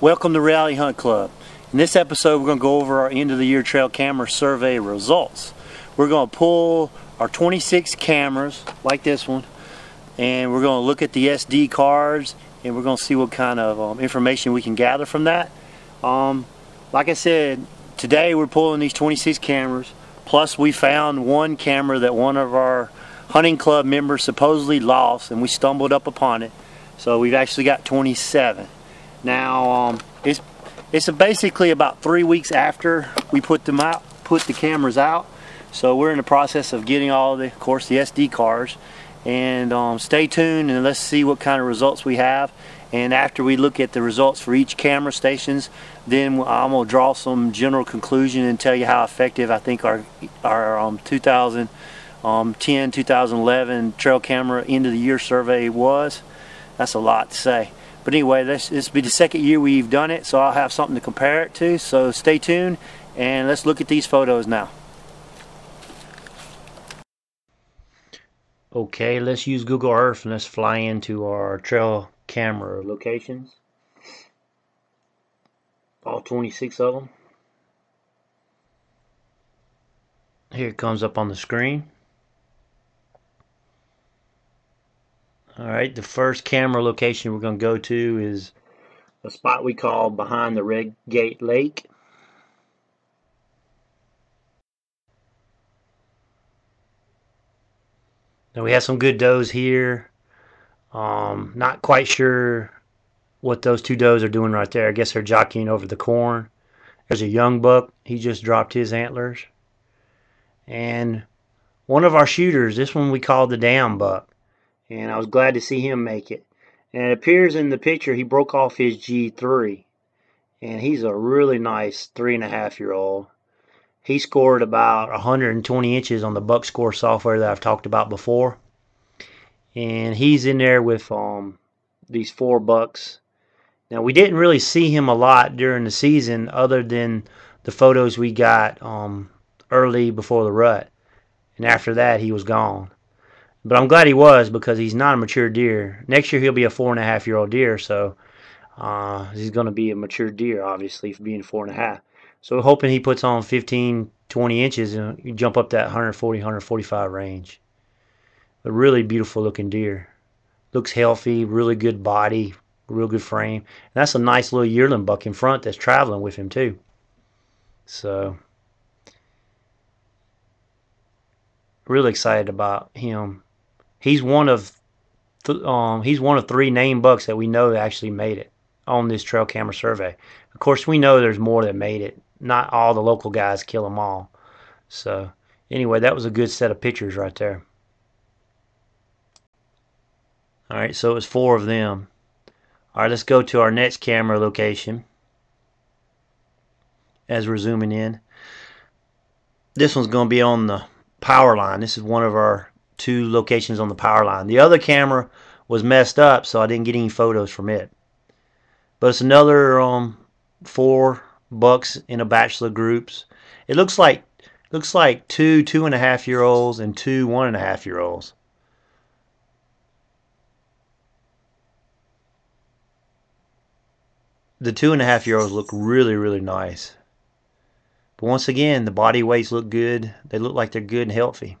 Welcome to Reality Hunt Club. In this episode, we're going to go over our end of the year trail camera survey results. We're going to pull our 26 cameras, like this one, and we're going to look at the SD cards and we're going to see what kind of um, information we can gather from that. Um, like I said, today we're pulling these 26 cameras, plus we found one camera that one of our hunting club members supposedly lost, and we stumbled up upon it. So we've actually got 27. Now um, it's it's basically about three weeks after we put them out, put the cameras out. So we're in the process of getting all the, of course, the SD cards. And um, stay tuned and let's see what kind of results we have. And after we look at the results for each camera stations, then I'm gonna draw some general conclusion and tell you how effective I think our our um, 2010 um, 2011 trail camera end of the year survey was. That's a lot to say. But anyway, this this will be the second year we've done it, so I'll have something to compare it to. So stay tuned and let's look at these photos now. Okay, let's use Google Earth and let's fly into our trail camera locations. All 26 of them. Here it comes up on the screen. Alright, the first camera location we're going to go to is a spot we call behind the Red Gate Lake. Now we have some good does here. Um, not quite sure what those two does are doing right there. I guess they're jockeying over the corn. There's a young buck. He just dropped his antlers. And one of our shooters, this one we call the dam buck. And I was glad to see him make it. And it appears in the picture he broke off his G3. And he's a really nice three and a half year old. He scored about 120 inches on the buck score software that I've talked about before and he's in there with um, these four bucks. Now we didn't really see him a lot during the season, other than the photos we got um, early before the rut, and after that he was gone. But I'm glad he was because he's not a mature deer. Next year he'll be a four and a half year old deer, so uh, he's going to be a mature deer, obviously, for being four and a half. So hoping he puts on 15, 20 inches and you jump up that 140, 145 range a really beautiful looking deer. Looks healthy, really good body, real good frame. And that's a nice little yearling buck in front that's traveling with him too. So really excited about him. He's one of th- um, he's one of three named bucks that we know actually made it on this trail camera survey. Of course, we know there's more that made it. Not all the local guys kill them all. So anyway, that was a good set of pictures right there. Alright, so it was four of them. Alright, let's go to our next camera location as we're zooming in. This one's going to be on the power line. This is one of our two locations on the power line. The other camera was messed up, so I didn't get any photos from it. But it's another um, four bucks in a bachelor groups. It looks like looks like two two and a half year olds and two one and a half year olds. the two and a half year olds look really, really nice. But once again, the body weights look good. They look like they're good and healthy.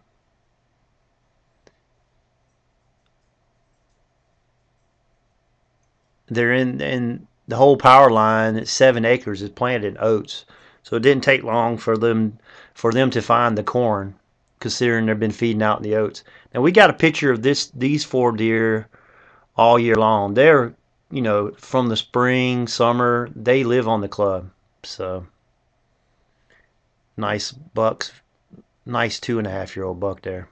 They're in, in the whole power line seven acres is planted in oats. So it didn't take long for them for them to find the corn, considering they've been feeding out in the oats. Now we got a picture of this these four deer all year long. They're you know, from the spring, summer, they live on the club. So nice bucks, nice two and a half year old buck there.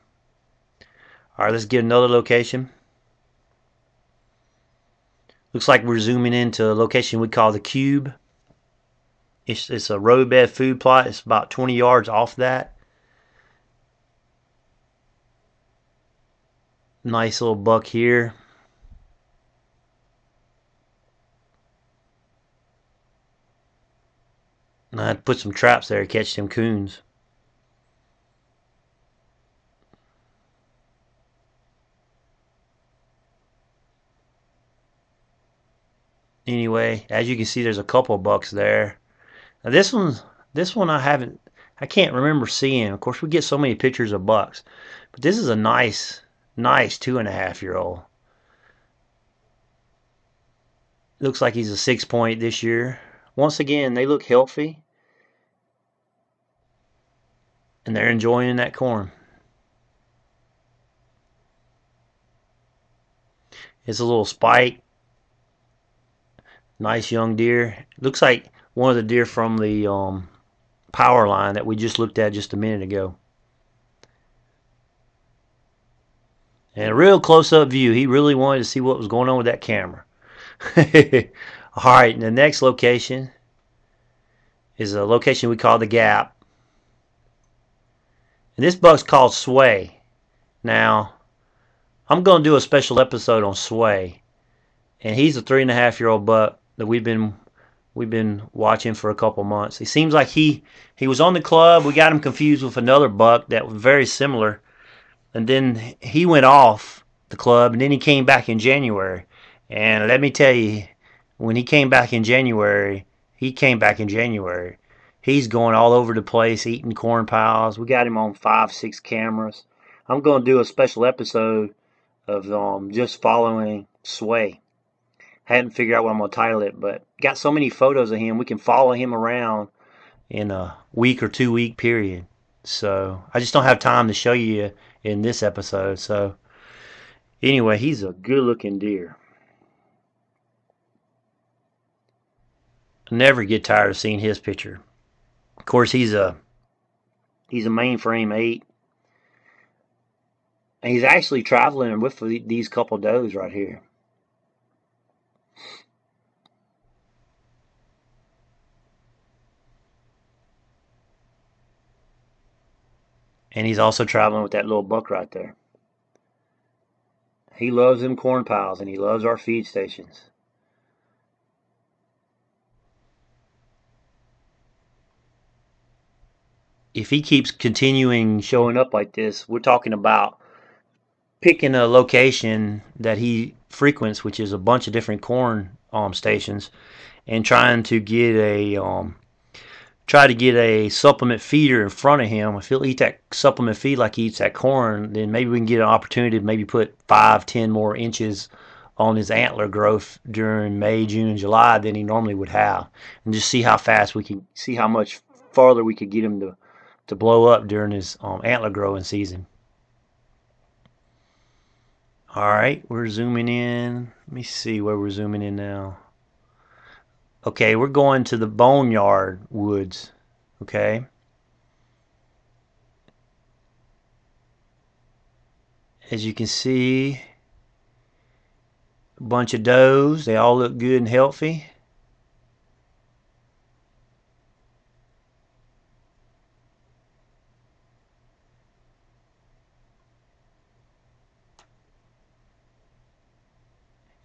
All right, let's get another location. Looks like we're zooming into a location we call the cube. It's, it's a roadbed food plot. It's about 20 yards off that. Nice little buck here. I'd put some traps there to catch them coons. Anyway, as you can see, there's a couple bucks there. Now this one, this one I haven't, I can't remember seeing. Of course, we get so many pictures of bucks, but this is a nice, nice two and a half year old. Looks like he's a six point this year. Once again, they look healthy. And they're enjoying that corn. It's a little spike. Nice young deer. Looks like one of the deer from the um, power line that we just looked at just a minute ago. And a real close-up view. He really wanted to see what was going on with that camera. All right, and the next location is a location we call the Gap. And this buck's called Sway. Now, I'm going to do a special episode on Sway. And he's a three and a half year old buck that we've been we've been watching for a couple months. He seems like he he was on the club. We got him confused with another buck that was very similar, and then he went off the club, and then he came back in January. And let me tell you, when he came back in January, he came back in January. He's going all over the place, eating corn piles. We got him on five, six cameras. I'm going to do a special episode of um, just following Sway. Hadn't figured out what I'm to title it, but got so many photos of him. We can follow him around in a week or two week period. So I just don't have time to show you in this episode. So anyway, he's a good looking deer. I never get tired of seeing his picture. Of course, he's a he's a mainframe eight, and he's actually traveling with these couple does right here. And he's also traveling with that little buck right there. He loves them corn piles and he loves our feed stations. if he keeps continuing showing up like this, we're talking about picking a location that he frequents, which is a bunch of different corn um, stations, and trying to get a um, try to get a supplement feeder in front of him. If he'll eat that supplement feed like he eats that corn, then maybe we can get an opportunity to maybe put five, ten more inches on his antler growth during May, June, and July than he normally would have, and just see how fast we can see how much farther we could get him to to blow up during his um, antler growing season. All right, we're zooming in. Let me see where we're zooming in now. Okay, we're going to the boneyard woods. Okay. As you can see, a bunch of does. They all look good and healthy.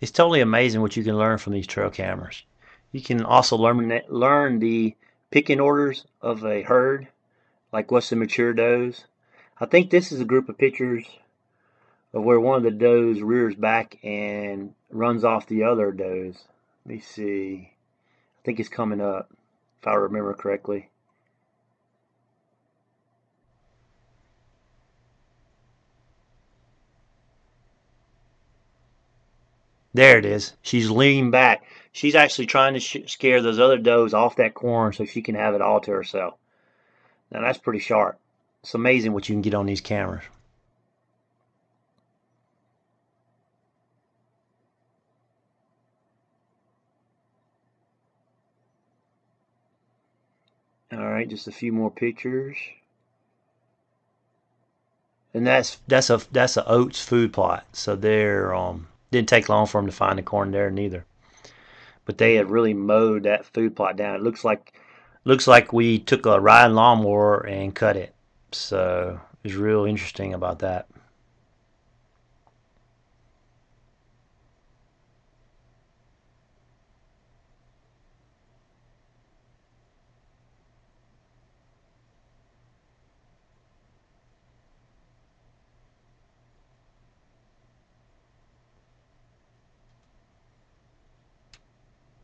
It's totally amazing what you can learn from these trail cameras. You can also learn learn the picking orders of a herd, like what's the mature does. I think this is a group of pictures of where one of the does rears back and runs off the other does. Let me see. I think it's coming up, if I remember correctly. There it is. She's leaning back. She's actually trying to scare those other does off that corn so she can have it all to herself. Now that's pretty sharp. It's amazing what you can get on these cameras. All right, just a few more pictures. And that's that's a that's a oats food plot. So they're um didn't take long for them to find the corn there neither. But they had mm. really mowed that food plot down. It looks like looks like we took a riding lawnmower and cut it. So it was real interesting about that.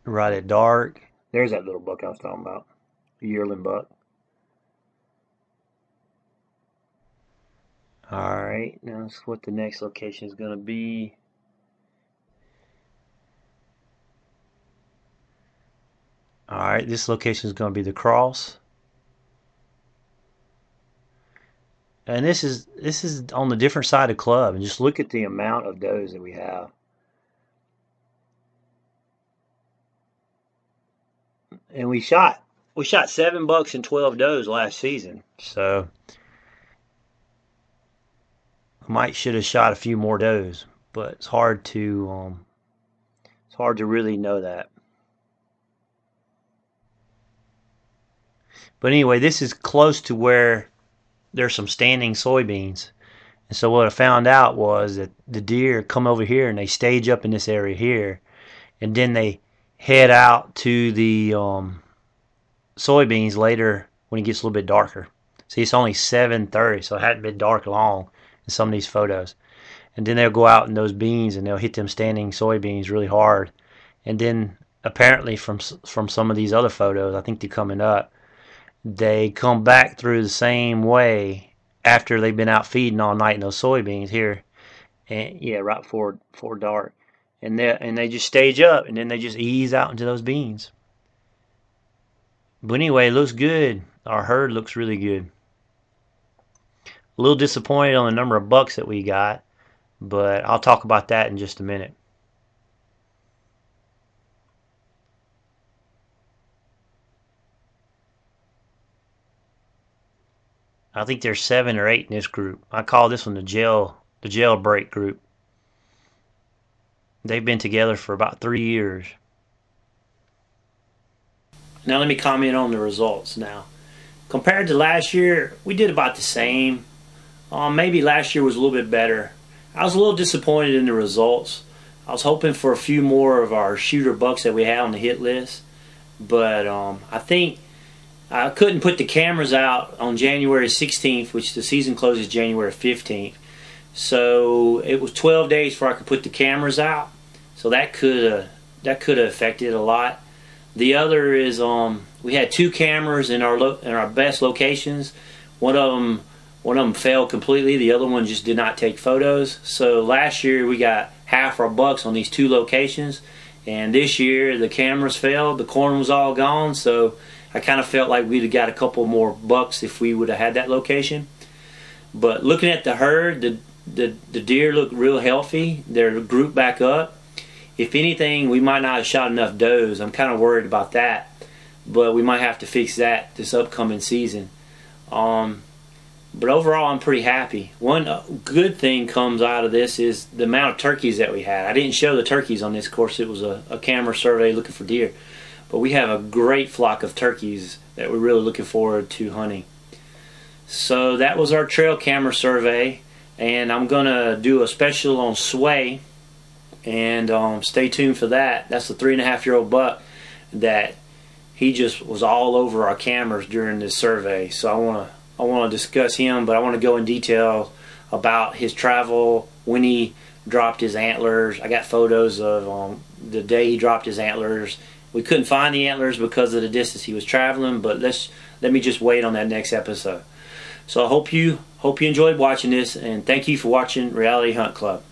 Right at dark. There's that little buck I was talking about, yearling buck. All right, now that's what the next location is going to be. All right, this location is going to be the cross. And this is this is on the different side of club and just look at the amount of does that we have. And we shot we shot 7 bucks and 12 does last season. So I might should have shot a few more does, but it's hard to um, it's hard to really know that. But anyway, this is close to where there's some standing soybeans. And so what I found out was that the deer come over here and they stage up in this area here, and then they head out to the um, soybeans later when it gets a little bit darker. See, it's only 7:30, so it hadn't been dark long in some of these photos. And then they'll go out in those beans and they'll hit them standing soybeans really hard. And then apparently from from some of these other photos, I think they're coming up, they come back through the same way after they've been out feeding all night in those soybeans here. And yeah, right before before dark. And they and they just stage up and then they just ease out into those beans. But anyway, it looks good. Our herd looks really good. A little disappointed on the number of bucks that we got, but I'll talk about that in just a minute. I think there's seven or eight in this group. I call this one the jail the jailbreak group. They've been together for about three years. Now let me comment on the results now. Compared to last year, we did about the same. Um, maybe last year was a little bit better. I was a little disappointed in the results. I was hoping for a few more of our shooter bucks that we had on the hit list, but um, I think I couldn't put the cameras out on January 16th, which the season closes January 15th. So it was 12 days before I could put the cameras out. So that could have that could have affected a lot. The other is um, we had two cameras in our lo- in our best locations. One of them one of them failed completely. The other one just did not take photos. So last year we got half our bucks on these two locations, and this year the cameras failed. The corn was all gone. So I kind of felt like we'd have got a couple more bucks if we would have had that location. But looking at the herd, the the, the deer look real healthy. They're grouped back up. If anything, we might not have shot enough does. I'm kind of worried about that, but we might have to fix that this upcoming season. Um, but overall, I'm pretty happy. One uh, good thing comes out of this is the amount of turkeys that we had. I didn't show the turkeys on this course; it was a, a camera survey looking for deer. But we have a great flock of turkeys that we're really looking forward to hunting. So that was our trail camera survey, and I'm gonna do a special on sway, and um, stay tuned for that. That's the three and a half year old buck that he just was all over our cameras during this survey. So I want to I want to discuss him, but I want to go in detail about his travel when he dropped his antlers. I got photos of um, the day he dropped his antlers. We couldn't find the antlers because of the distance he was traveling, but let's let me just wait on that next episode. So I hope you hope you enjoyed watching this, and thank you for watching Reality Hunt Club.